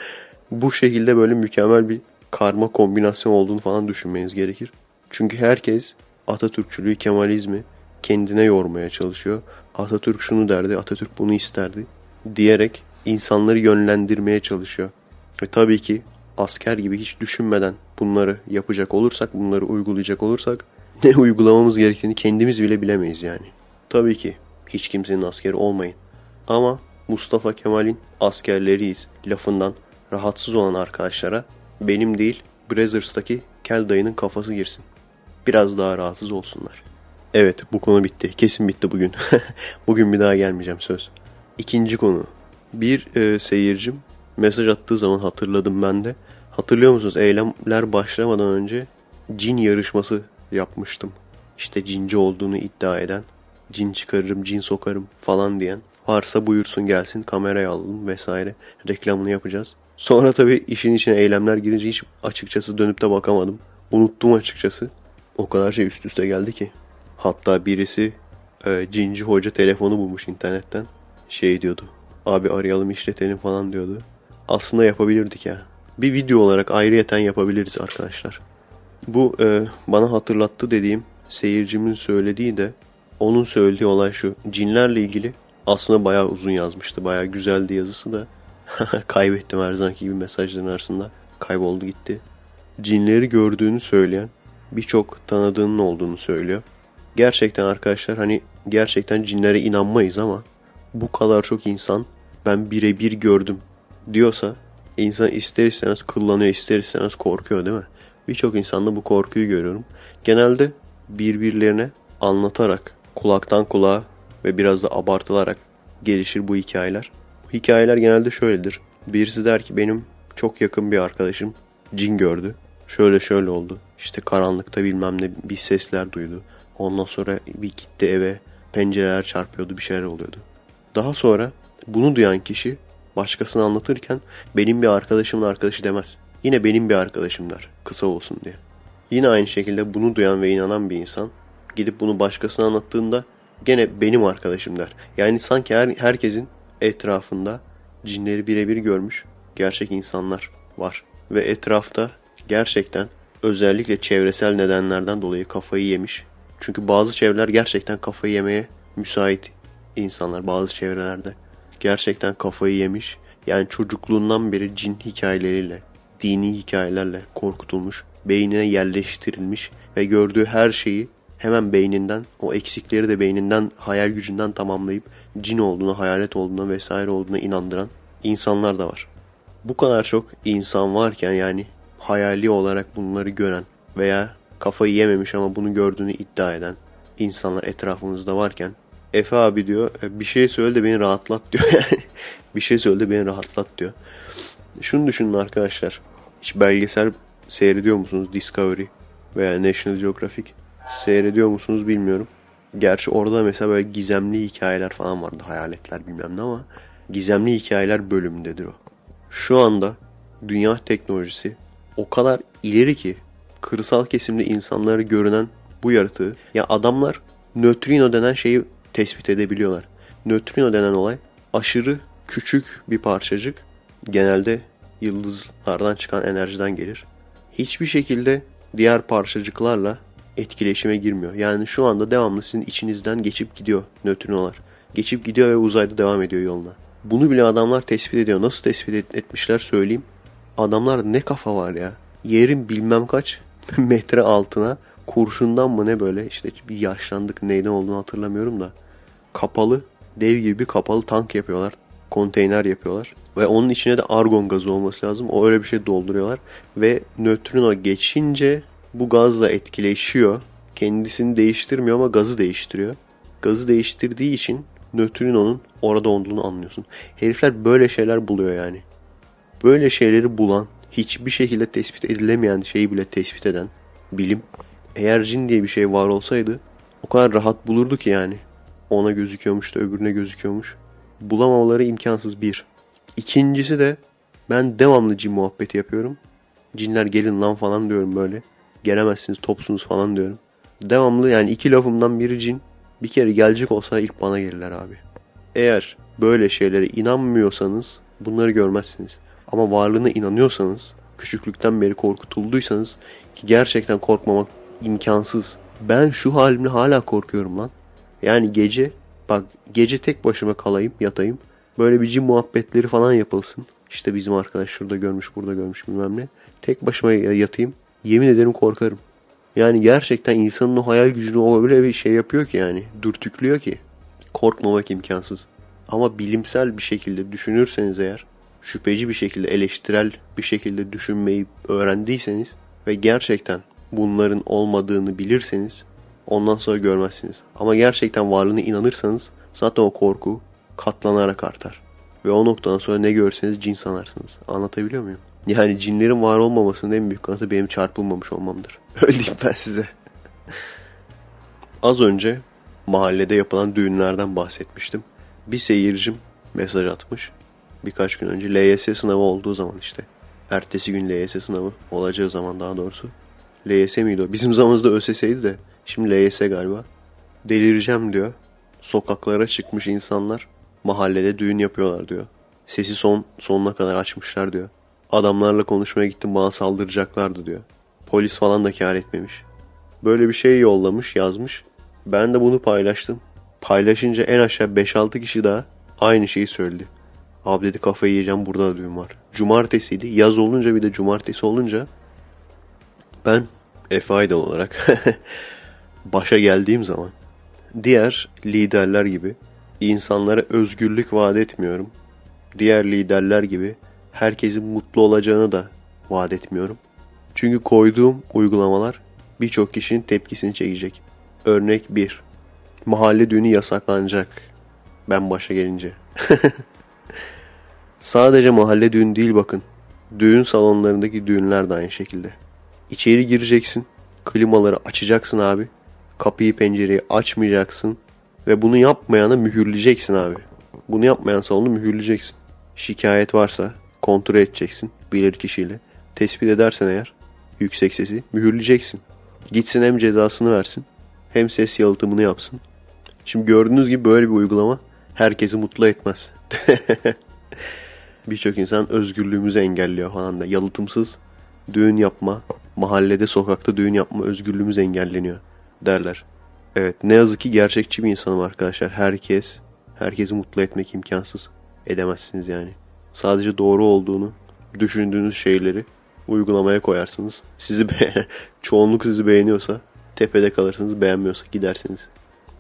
bu şekilde böyle mükemmel bir karma kombinasyon olduğunu falan düşünmeniz gerekir. Çünkü herkes Atatürkçülüğü, Kemalizmi kendine yormaya çalışıyor. Atatürk şunu derdi, Atatürk bunu isterdi diyerek insanları yönlendirmeye çalışıyor. Ve tabii ki asker gibi hiç düşünmeden bunları yapacak olursak, bunları uygulayacak olursak ne uygulamamız gerektiğini kendimiz bile bilemeyiz yani. Tabii ki hiç kimsenin askeri olmayın. Ama Mustafa Kemal'in askerleriyiz lafından rahatsız olan arkadaşlara benim değil Brazzers'taki Kel dayının kafası girsin. Biraz daha rahatsız olsunlar. Evet bu konu bitti. Kesin bitti bugün. bugün bir daha gelmeyeceğim söz. İkinci konu. Bir e, seyircim mesaj attığı zaman hatırladım ben de. Hatırlıyor musunuz? Eylemler başlamadan önce cin yarışması yapmıştım. İşte cinci olduğunu iddia eden, cin çıkarırım, cin sokarım falan diyen. Varsa buyursun gelsin kameraya alalım vesaire. Reklamını yapacağız. Sonra tabii işin içine eylemler girince hiç açıkçası dönüp de bakamadım. Unuttum açıkçası. O kadar şey üst üste geldi ki. Hatta birisi e, Cinci Hoca telefonu bulmuş internetten. Şey diyordu. Abi arayalım işletelim falan diyordu. Aslında yapabilirdik ya. Bir video olarak ayrıyeten yapabiliriz arkadaşlar. Bu e, bana hatırlattı dediğim seyircimin söylediği de onun söylediği olay şu. Cinlerle ilgili aslında bayağı uzun yazmıştı. Bayağı güzeldi yazısı da. Kaybettim her zamanki gibi mesajların arasında. Kayboldu gitti. Cinleri gördüğünü söyleyen birçok tanıdığının olduğunu söylüyor. Gerçekten arkadaşlar hani gerçekten cinlere inanmayız ama bu kadar çok insan ben birebir gördüm diyorsa insan ister istemez kullanıyor ister istemez korkuyor değil mi? Birçok insanda bu korkuyu görüyorum. Genelde birbirlerine anlatarak kulaktan kulağa ve biraz da abartılarak gelişir bu hikayeler. Hikayeler genelde şöyledir. Birisi der ki benim çok yakın bir arkadaşım cin gördü. Şöyle şöyle oldu. İşte karanlıkta bilmem ne bir sesler duydu. Ondan sonra bir gitti eve pencereler çarpıyordu bir şeyler oluyordu. Daha sonra bunu duyan kişi başkasına anlatırken benim bir arkadaşımın arkadaşı demez. Yine benim bir arkadaşım der kısa olsun diye. Yine aynı şekilde bunu duyan ve inanan bir insan gidip bunu başkasına anlattığında gene benim arkadaşım der. Yani sanki her, herkesin etrafında cinleri birebir görmüş gerçek insanlar var. Ve etrafta gerçekten özellikle çevresel nedenlerden dolayı kafayı yemiş. Çünkü bazı çevreler gerçekten kafayı yemeye müsait insanlar bazı çevrelerde. Gerçekten kafayı yemiş. Yani çocukluğundan beri cin hikayeleriyle, dini hikayelerle korkutulmuş, beynine yerleştirilmiş ve gördüğü her şeyi hemen beyninden, o eksikleri de beyninden, hayal gücünden tamamlayıp cin olduğuna, hayalet olduğuna vesaire olduğuna inandıran insanlar da var. Bu kadar çok insan varken yani hayali olarak bunları gören veya kafayı yememiş ama bunu gördüğünü iddia eden insanlar etrafımızda varken Efe abi diyor e, bir şey söyle de beni rahatlat diyor yani. bir şey söyle de beni rahatlat diyor. Şunu düşünün arkadaşlar. Hiç belgesel seyrediyor musunuz? Discovery veya National Geographic seyrediyor musunuz bilmiyorum. Gerçi orada mesela böyle gizemli hikayeler falan vardı. Hayaletler bilmem ne ama gizemli hikayeler bölümündedir o. Şu anda dünya teknolojisi o kadar ileri ki kırsal kesimde insanları görünen bu yaratığı ya adamlar nötrino denen şeyi tespit edebiliyorlar. Nötrino denen olay aşırı küçük bir parçacık genelde yıldızlardan çıkan enerjiden gelir. Hiçbir şekilde diğer parçacıklarla etkileşime girmiyor. Yani şu anda devamlı sizin içinizden geçip gidiyor nötrinolar. Geçip gidiyor ve uzayda devam ediyor yoluna. Bunu bile adamlar tespit ediyor. Nasıl tespit etmişler söyleyeyim. Adamlar ne kafa var ya. Yerin bilmem kaç metre altına kurşundan mı ne böyle işte bir yaşlandık neyden olduğunu hatırlamıyorum da kapalı dev gibi bir kapalı tank yapıyorlar. Konteyner yapıyorlar. Ve onun içine de argon gazı olması lazım. O öyle bir şey dolduruyorlar. Ve nötrino geçince bu gazla etkileşiyor. Kendisini değiştirmiyor ama gazı değiştiriyor. Gazı değiştirdiği için nötrinonun orada olduğunu anlıyorsun. Herifler böyle şeyler buluyor yani. Böyle şeyleri bulan, hiçbir şekilde tespit edilemeyen şeyi bile tespit eden bilim. Eğer cin diye bir şey var olsaydı o kadar rahat bulurdu ki yani. Ona gözüküyormuş da öbürüne gözüküyormuş. Bulamamaları imkansız bir. İkincisi de ben devamlı cin muhabbeti yapıyorum. Cinler gelin lan falan diyorum böyle. Gelemezsiniz topsunuz falan diyorum. Devamlı yani iki lafımdan biri cin. Bir kere gelecek olsa ilk bana gelirler abi. Eğer böyle şeylere inanmıyorsanız bunları görmezsiniz. Ama varlığına inanıyorsanız, küçüklükten beri korkutulduysanız ki gerçekten korkmamak imkansız. Ben şu halimle hala korkuyorum lan. Yani gece bak gece tek başıma kalayım yatayım. Böyle bir cin muhabbetleri falan yapılsın. İşte bizim arkadaş şurada görmüş burada görmüş bilmem ne. Tek başıma yatayım. Yemin ederim korkarım. Yani gerçekten insanın o hayal gücünü o öyle bir şey yapıyor ki yani. Dürtüklüyor ki. Korkmamak imkansız. Ama bilimsel bir şekilde düşünürseniz eğer şüpheci bir şekilde eleştirel bir şekilde düşünmeyi öğrendiyseniz ve gerçekten bunların olmadığını bilirseniz ondan sonra görmezsiniz. Ama gerçekten varlığına inanırsanız zaten o korku katlanarak artar. Ve o noktadan sonra ne görseniz cin sanarsınız. Anlatabiliyor muyum? Yani cinlerin var olmamasının en büyük kanıtı benim çarpılmamış olmamdır. Öyle ben size. Az önce mahallede yapılan düğünlerden bahsetmiştim. Bir seyircim mesaj atmış. Birkaç gün önce LYS sınavı olduğu zaman işte. Ertesi gün LYS sınavı olacağı zaman daha doğrusu. LYS miydi o? Bizim zamanımızda ÖSS'ydi de. Şimdi LYS galiba. Delireceğim diyor. Sokaklara çıkmış insanlar mahallede düğün yapıyorlar diyor. Sesi son sonuna kadar açmışlar diyor. Adamlarla konuşmaya gittim bana saldıracaklardı diyor. Polis falan da kar etmemiş. Böyle bir şey yollamış yazmış. Ben de bunu paylaştım. Paylaşınca en aşağı 5-6 kişi daha aynı şeyi söyledi. Abi dedi kafayı yiyeceğim burada da düğün var. Cumartesiydi. Yaz olunca bir de cumartesi olunca ben Efe Aydal olarak başa geldiğim zaman diğer liderler gibi insanlara özgürlük vaat etmiyorum. Diğer liderler gibi herkesin mutlu olacağını da vaat etmiyorum. Çünkü koyduğum uygulamalar birçok kişinin tepkisini çekecek. Örnek 1. Mahalle düğünü yasaklanacak. Ben başa gelince. Sadece mahalle düğün değil bakın. Düğün salonlarındaki düğünler de aynı şekilde. İçeri gireceksin. Klimaları açacaksın abi. Kapıyı pencereyi açmayacaksın. Ve bunu yapmayana mühürleyeceksin abi. Bunu yapmayan salonu mühürleyeceksin. Şikayet varsa kontrol edeceksin bilir kişiyle. Tespit edersen eğer yüksek sesi mühürleyeceksin. Gitsin hem cezasını versin hem ses yalıtımını yapsın. Şimdi gördüğünüz gibi böyle bir uygulama herkesi mutlu etmez. Birçok insan özgürlüğümüzü engelliyor falan da. Yalıtımsız düğün yapma, mahallede sokakta düğün yapma özgürlüğümüz engelleniyor derler. Evet ne yazık ki gerçekçi bir insanım arkadaşlar. Herkes, herkesi mutlu etmek imkansız. Edemezsiniz yani. Sadece doğru olduğunu düşündüğünüz şeyleri uygulamaya koyarsınız. Sizi be çoğunluk sizi beğeniyorsa tepede kalırsınız, beğenmiyorsa gidersiniz.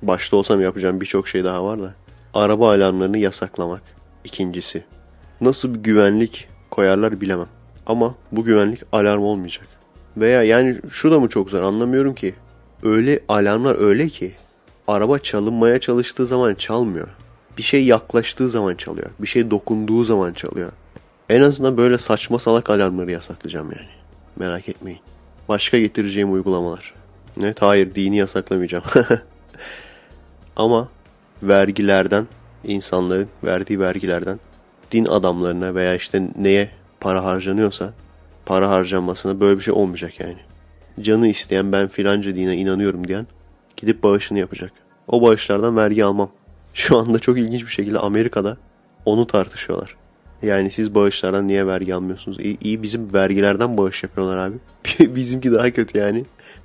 Başta olsam yapacağım birçok şey daha var da. Araba alarmlarını yasaklamak. İkincisi. Nasıl bir güvenlik koyarlar bilemem. Ama bu güvenlik alarm olmayacak. Veya yani şu da mı çok zor anlamıyorum ki. Öyle alarmlar öyle ki araba çalınmaya çalıştığı zaman çalmıyor. Bir şey yaklaştığı zaman çalıyor. Bir şey dokunduğu zaman çalıyor. En azından böyle saçma salak alarmları yasaklayacağım yani. Merak etmeyin. Başka getireceğim uygulamalar. Evet hayır dini yasaklamayacağım. Ama vergilerden insanların verdiği vergilerden din adamlarına veya işte neye para harcanıyorsa para harcanmasına böyle bir şey olmayacak yani. Canı isteyen ben filanca dine inanıyorum diyen gidip bağışını yapacak. O bağışlardan vergi almam. Şu anda çok ilginç bir şekilde Amerika'da onu tartışıyorlar. Yani siz bağışlardan niye vergi almıyorsunuz? İyi, iyi bizim vergilerden bağış yapıyorlar abi. Bizimki daha kötü yani.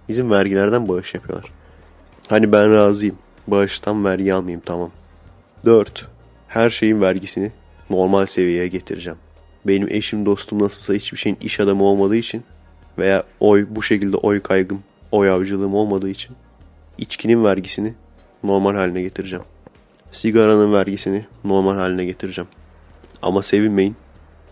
Bizim vergilerden bağış yapıyorlar. Hani ben razıyım. Bağıştan vergi almayayım tamam. 4. Her şeyin vergisini normal seviyeye getireceğim. Benim eşim dostum nasılsa hiçbir şeyin iş adamı olmadığı için veya oy bu şekilde oy kaygım, oy avcılığım olmadığı için içkinin vergisini normal haline getireceğim. Sigaranın vergisini normal haline getireceğim. Ama sevinmeyin.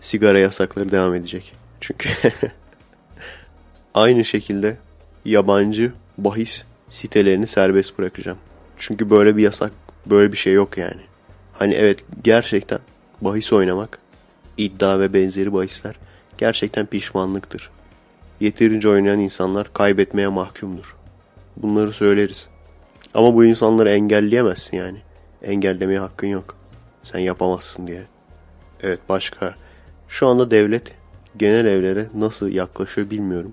Sigara yasakları devam edecek. Çünkü aynı şekilde yabancı bahis sitelerini serbest bırakacağım. Çünkü böyle bir yasak, böyle bir şey yok yani. Hani evet gerçekten bahis oynamak, iddia ve benzeri bahisler gerçekten pişmanlıktır. Yeterince oynayan insanlar kaybetmeye mahkumdur. Bunları söyleriz. Ama bu insanları engelleyemezsin yani. Engellemeye hakkın yok. Sen yapamazsın diye. Evet başka. Şu anda devlet genel evlere nasıl yaklaşıyor bilmiyorum.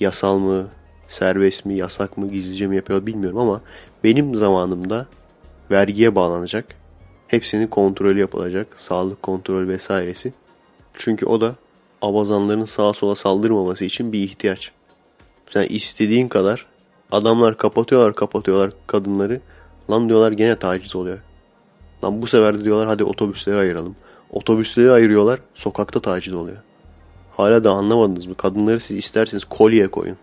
Yasal mı, serbest mi, yasak mı, gizlice mi yapıyor bilmiyorum ama benim zamanımda vergiye bağlanacak. Hepsinin kontrolü yapılacak. Sağlık kontrol vesairesi. Çünkü o da abazanların sağa sola saldırmaması için bir ihtiyaç. Sen istediğin kadar adamlar kapatıyorlar kapatıyorlar kadınları. Lan diyorlar gene taciz oluyor. Lan bu sefer de diyorlar hadi otobüsleri ayıralım. Otobüsleri ayırıyorlar sokakta taciz oluyor. Hala da anlamadınız mı? Kadınları siz isterseniz kolye koyun.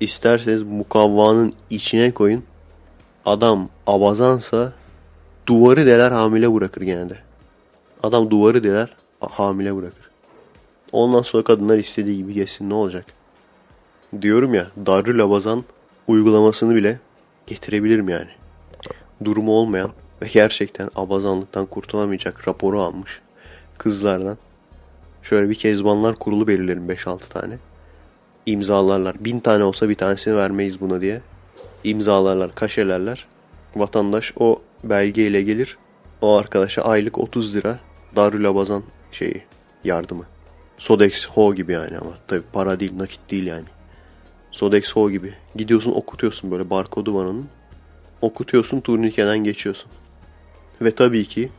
İsterseniz mukavvanın içine koyun. Adam abazansa duvarı deler hamile bırakır genelde. Adam duvarı deler hamile bırakır. Ondan sonra kadınlar istediği gibi geçsin ne olacak? Diyorum ya Darül Abazan uygulamasını bile getirebilirim yani. Durumu olmayan ve gerçekten abazanlıktan kurtulamayacak raporu almış kızlardan. Şöyle bir kezbanlar kurulu belirlerim 5-6 tane. İmzalarlar. Bin tane olsa bir tanesini vermeyiz buna diye. İmzalarlar, kaşelerler. Vatandaş o belgeyle gelir. O arkadaşa aylık 30 lira Darül Abazan şeyi yardımı. Sodex Ho gibi yani ama tabi para değil nakit değil yani. Sodex Ho gibi. Gidiyorsun okutuyorsun böyle barkodu var onun. Okutuyorsun turnikeden geçiyorsun. Ve tabii ki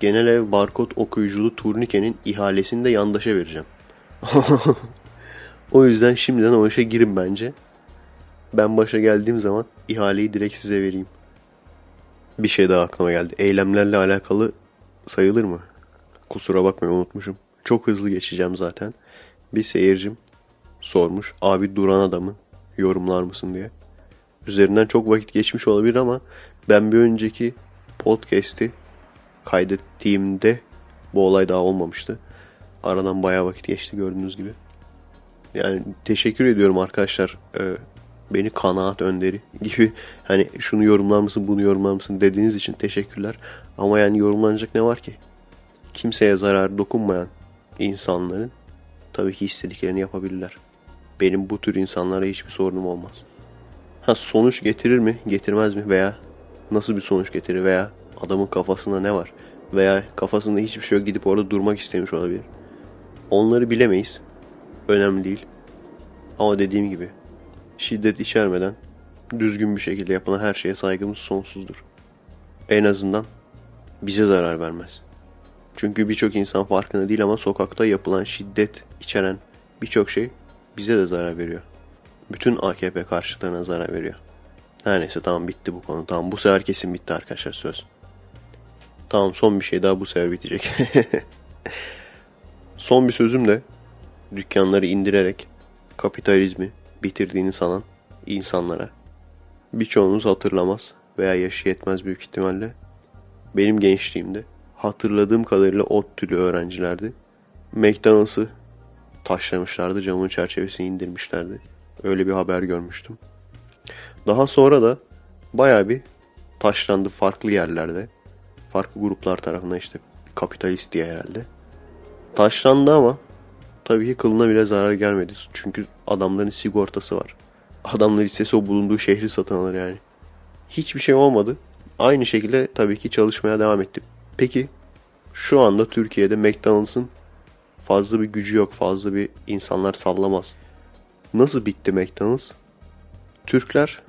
genel ev barkod okuyuculu turnikenin ihalesini de yandaşa vereceğim. o yüzden şimdiden o işe girin bence. Ben başa geldiğim zaman ihaleyi direkt size vereyim. Bir şey daha aklıma geldi. Eylemlerle alakalı sayılır mı? Kusura bakmayın unutmuşum. Çok hızlı geçeceğim zaten. Bir seyircim sormuş. Abi duran adamı yorumlar mısın diye. Üzerinden çok vakit geçmiş olabilir ama ben bir önceki podcast'i kaydettiğimde bu olay daha olmamıştı. Aradan bayağı vakit geçti gördüğünüz gibi. Yani teşekkür ediyorum arkadaşlar. Ee, beni kanaat önderi gibi hani şunu yorumlar mısın bunu yorumlar mısın dediğiniz için teşekkürler. Ama yani yorumlanacak ne var ki? Kimseye zarar dokunmayan insanların tabii ki istediklerini yapabilirler. Benim bu tür insanlara hiçbir sorunum olmaz. Ha sonuç getirir mi, getirmez mi veya nasıl bir sonuç getirir veya adamın kafasında ne var veya kafasında hiçbir şey yok gidip orada durmak istemiş olabilir. Onları bilemeyiz. Önemli değil. Ama dediğim gibi şiddet içermeden düzgün bir şekilde yapılan her şeye saygımız sonsuzdur. En azından bize zarar vermez. Çünkü birçok insan farkında değil ama sokakta yapılan şiddet içeren birçok şey bize de zarar veriyor. Bütün AKP karşıtlarına zarar veriyor. Her neyse tamam bitti bu konu. Tamam bu sefer kesin bitti arkadaşlar söz. Tamam son bir şey daha bu sefer bitecek. son bir sözüm de dükkanları indirerek kapitalizmi bitirdiğini sanan insanlara. Birçoğunuz hatırlamaz veya yaşı yetmez büyük ihtimalle. Benim gençliğimde hatırladığım kadarıyla ot türü öğrencilerdi. McDonald's'ı taşlamışlardı, camın çerçevesini indirmişlerdi. Öyle bir haber görmüştüm. Daha sonra da baya bir taşlandı farklı yerlerde. Farklı gruplar tarafından işte kapitalist diye herhalde. Taşlandı ama tabii ki kılına bile zarar gelmedi. Çünkü adamların sigortası var. Adamlar istese o bulunduğu şehri satın alır yani. Hiçbir şey olmadı. Aynı şekilde tabii ki çalışmaya devam etti. Peki şu anda Türkiye'de McDonald's'ın fazla bir gücü yok. Fazla bir insanlar sallamaz. Nasıl bitti McDonald's? Türkler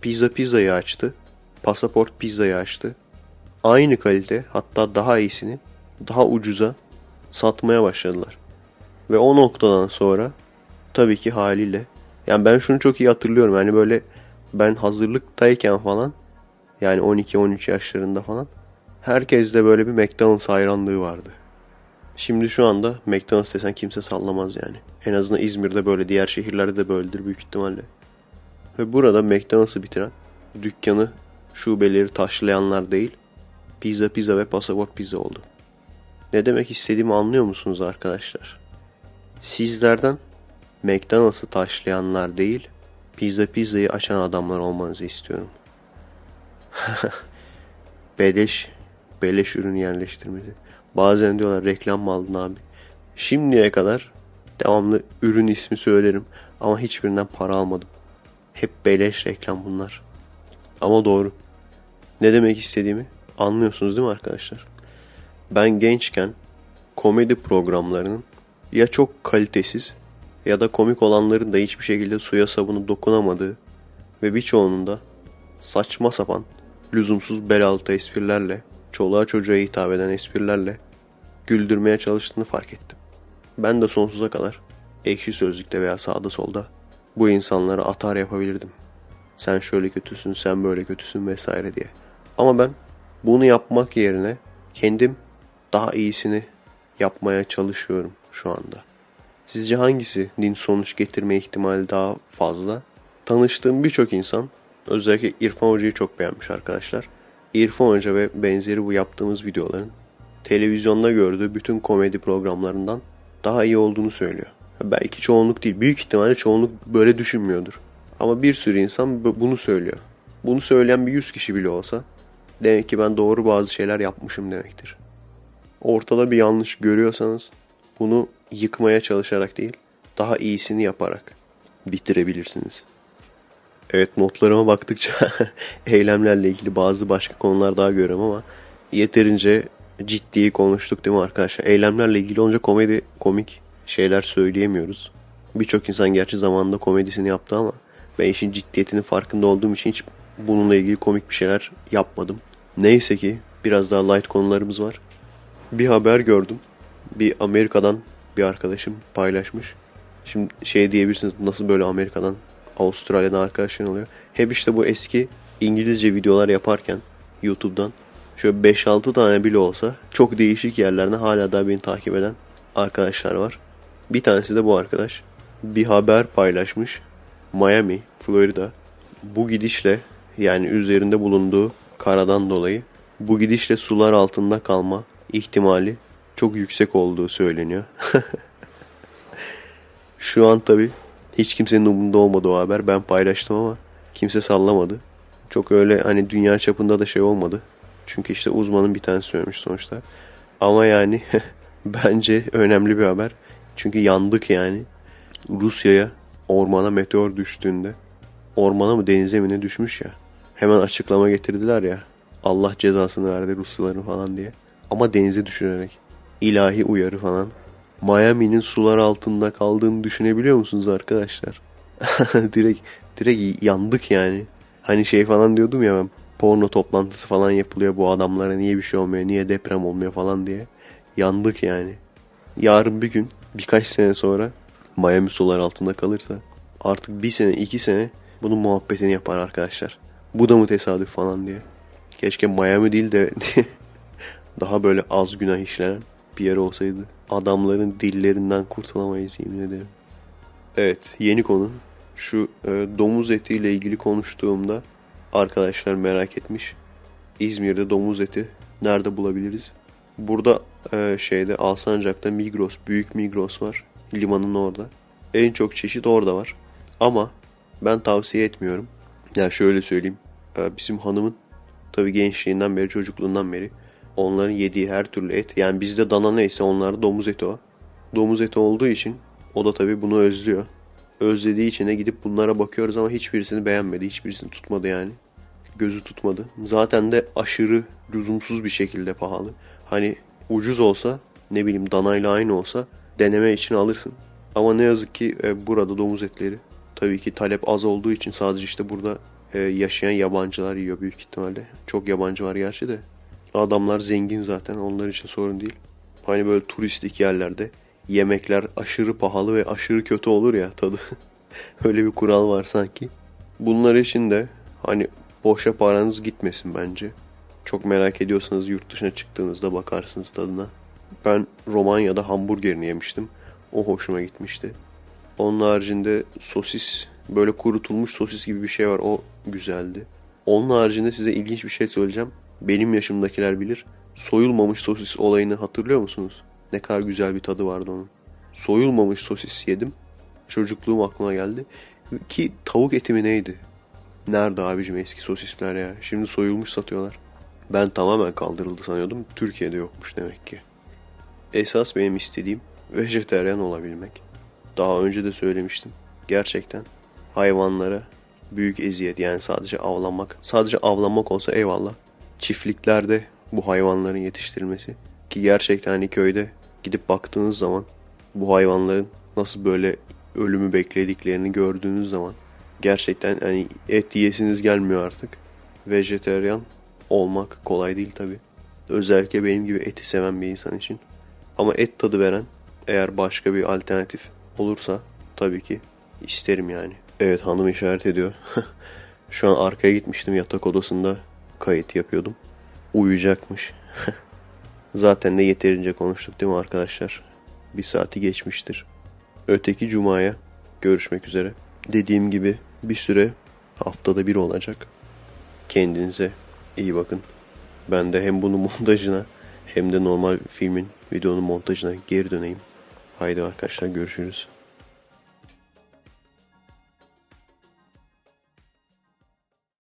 pizza pizzayı açtı. Pasaport pizzayı açtı. Aynı kalite hatta daha iyisini daha ucuza satmaya başladılar. Ve o noktadan sonra tabii ki haliyle yani ben şunu çok iyi hatırlıyorum. Yani böyle ben hazırlıktayken falan yani 12-13 yaşlarında falan herkes de böyle bir McDonald's hayranlığı vardı. Şimdi şu anda McDonald's desen kimse sallamaz yani. En azından İzmir'de böyle, diğer şehirlerde de böyledir büyük ihtimalle. Ve burada McDonald's'ı bitiren, dükkanı, şubeleri taşlayanlar değil, pizza pizza ve pasaport pizza oldu. Ne demek istediğimi anlıyor musunuz arkadaşlar? Sizlerden McDonald's'ı taşlayanlar değil, pizza pizzayı açan adamlar olmanızı istiyorum. beleş, beleş ürün yerleştirmesi. Bazen diyorlar reklam mı aldın abi? Şimdiye kadar devamlı ürün ismi söylerim ama hiçbirinden para almadım. Hep beleş reklam bunlar. Ama doğru. Ne demek istediğimi anlıyorsunuz değil mi arkadaşlar? Ben gençken komedi programlarının ya çok kalitesiz ya da komik olanların da hiçbir şekilde suya sabunu dokunamadığı ve birçoğunun da saçma sapan, lüzumsuz bel altı esprilerle, çoluğa çocuğa hitap eden esprilerle güldürmeye çalıştığını fark ettim. Ben de sonsuza kadar ekşi sözlükte veya sağda solda bu insanlara atar yapabilirdim. Sen şöyle kötüsün, sen böyle kötüsün vesaire diye. Ama ben bunu yapmak yerine kendim daha iyisini yapmaya çalışıyorum şu anda. Sizce hangisi din sonuç getirme ihtimali daha fazla? Tanıştığım birçok insan özellikle İrfan Hoca'yı çok beğenmiş arkadaşlar. İrfan Hoca ve benzeri bu yaptığımız videoların televizyonda gördüğü bütün komedi programlarından daha iyi olduğunu söylüyor. Belki çoğunluk değil. Büyük ihtimalle çoğunluk böyle düşünmüyordur. Ama bir sürü insan bunu söylüyor. Bunu söyleyen bir yüz kişi bile olsa demek ki ben doğru bazı şeyler yapmışım demektir. Ortada bir yanlış görüyorsanız bunu yıkmaya çalışarak değil, daha iyisini yaparak bitirebilirsiniz. Evet notlarıma baktıkça eylemlerle ilgili bazı başka konular daha görüyorum ama yeterince ciddi konuştuk değil mi arkadaşlar? Eylemlerle ilgili olunca komedi, komik şeyler söyleyemiyoruz. Birçok insan gerçi zamanında komedisini yaptı ama ben işin ciddiyetinin farkında olduğum için hiç bununla ilgili komik bir şeyler yapmadım. Neyse ki biraz daha light konularımız var. Bir haber gördüm. Bir Amerika'dan bir arkadaşım paylaşmış. Şimdi şey diyebilirsiniz nasıl böyle Amerika'dan Avustralya'dan arkadaşlar oluyor. Hep işte bu eski İngilizce videolar yaparken YouTube'dan şöyle 5-6 tane bile olsa çok değişik yerlerden hala da beni takip eden arkadaşlar var. Bir tanesi de bu arkadaş. Bir haber paylaşmış. Miami, Florida bu gidişle yani üzerinde bulunduğu karadan dolayı bu gidişle sular altında kalma ihtimali çok yüksek olduğu söyleniyor. Şu an tabi hiç kimsenin umurunda olmadı o haber. Ben paylaştım ama kimse sallamadı. Çok öyle hani dünya çapında da şey olmadı. Çünkü işte uzmanın bir tanesi söylemiş sonuçta. Ama yani bence önemli bir haber. Çünkü yandık yani. Rusya'ya ormana meteor düştüğünde ormana mı denize mi ne düşmüş ya. Hemen açıklama getirdiler ya. Allah cezasını verdi Rusların falan diye. Ama denize düşürerek. İlahi uyarı falan. Miami'nin sular altında kaldığını düşünebiliyor musunuz arkadaşlar? direkt direkt yandık yani. Hani şey falan diyordum ya ben porno toplantısı falan yapılıyor bu adamlara niye bir şey olmuyor niye deprem olmuyor falan diye. Yandık yani. Yarın bir gün birkaç sene sonra Miami sular altında kalırsa artık bir sene iki sene bunun muhabbetini yapar arkadaşlar. Bu da mı tesadüf falan diye. Keşke Miami değil de daha böyle az günah işlenen bir yer olsaydı. Adamların dillerinden kurtulamayız yemin ederim. Evet yeni konu. Şu e, domuz etiyle ilgili konuştuğumda arkadaşlar merak etmiş. İzmir'de domuz eti nerede bulabiliriz? Burada e, şeyde Alsancak'ta Migros, büyük Migros var. Limanın orada. En çok çeşit orada var. Ama ben tavsiye etmiyorum. Ya yani şöyle söyleyeyim. E, bizim hanımın tabii gençliğinden beri, çocukluğundan beri onların yediği her türlü et. Yani bizde dana neyse onlarda domuz eti o. Domuz eti olduğu için o da tabii bunu özlüyor. Özlediği için de gidip bunlara bakıyoruz ama hiçbirisini beğenmedi. Hiçbirisini tutmadı yani. Gözü tutmadı. Zaten de aşırı lüzumsuz bir şekilde pahalı. Hani ucuz olsa ne bileyim danayla aynı olsa deneme için alırsın. Ama ne yazık ki e, burada domuz etleri tabii ki talep az olduğu için sadece işte burada e, yaşayan yabancılar yiyor büyük ihtimalle. Çok yabancı var gerçi de. Adamlar zengin zaten onlar için sorun değil. Hani böyle turistik yerlerde yemekler aşırı pahalı ve aşırı kötü olur ya tadı. Öyle bir kural var sanki. Bunlar için de hani boşa paranız gitmesin bence. Çok merak ediyorsanız yurt dışına çıktığınızda bakarsınız tadına. Ben Romanya'da hamburgerini yemiştim. O hoşuma gitmişti. Onun haricinde sosis, böyle kurutulmuş sosis gibi bir şey var. O güzeldi. Onun haricinde size ilginç bir şey söyleyeceğim. Benim yaşımdakiler bilir. Soyulmamış sosis olayını hatırlıyor musunuz? Ne kadar güzel bir tadı vardı onun. Soyulmamış sosis yedim. Çocukluğum aklıma geldi. Ki tavuk eti mi neydi? Nerede abicim eski sosisler ya? Şimdi soyulmuş satıyorlar. Ben tamamen kaldırıldı sanıyordum. Türkiye'de yokmuş demek ki. Esas benim istediğim vejeteryan olabilmek. Daha önce de söylemiştim. Gerçekten hayvanlara büyük eziyet yani sadece avlanmak. Sadece avlanmak olsa eyvallah. Çiftliklerde bu hayvanların yetiştirilmesi ki gerçekten hani köyde gidip baktığınız zaman bu hayvanların nasıl böyle ölümü beklediklerini gördüğünüz zaman gerçekten hani et yiyesiniz gelmiyor artık. Vejeteryan olmak kolay değil tabi. Özellikle benim gibi eti seven bir insan için. Ama et tadı veren eğer başka bir alternatif olursa tabii ki isterim yani. Evet hanım işaret ediyor. Şu an arkaya gitmiştim yatak odasında kayıt yapıyordum. Uyuyacakmış. Zaten de yeterince konuştuk değil mi arkadaşlar? Bir saati geçmiştir. Öteki cumaya görüşmek üzere. Dediğim gibi bir süre haftada bir olacak. Kendinize iyi bakın. Ben de hem bunun montajına hem de normal filmin videonun montajına geri döneyim. Haydi arkadaşlar görüşürüz.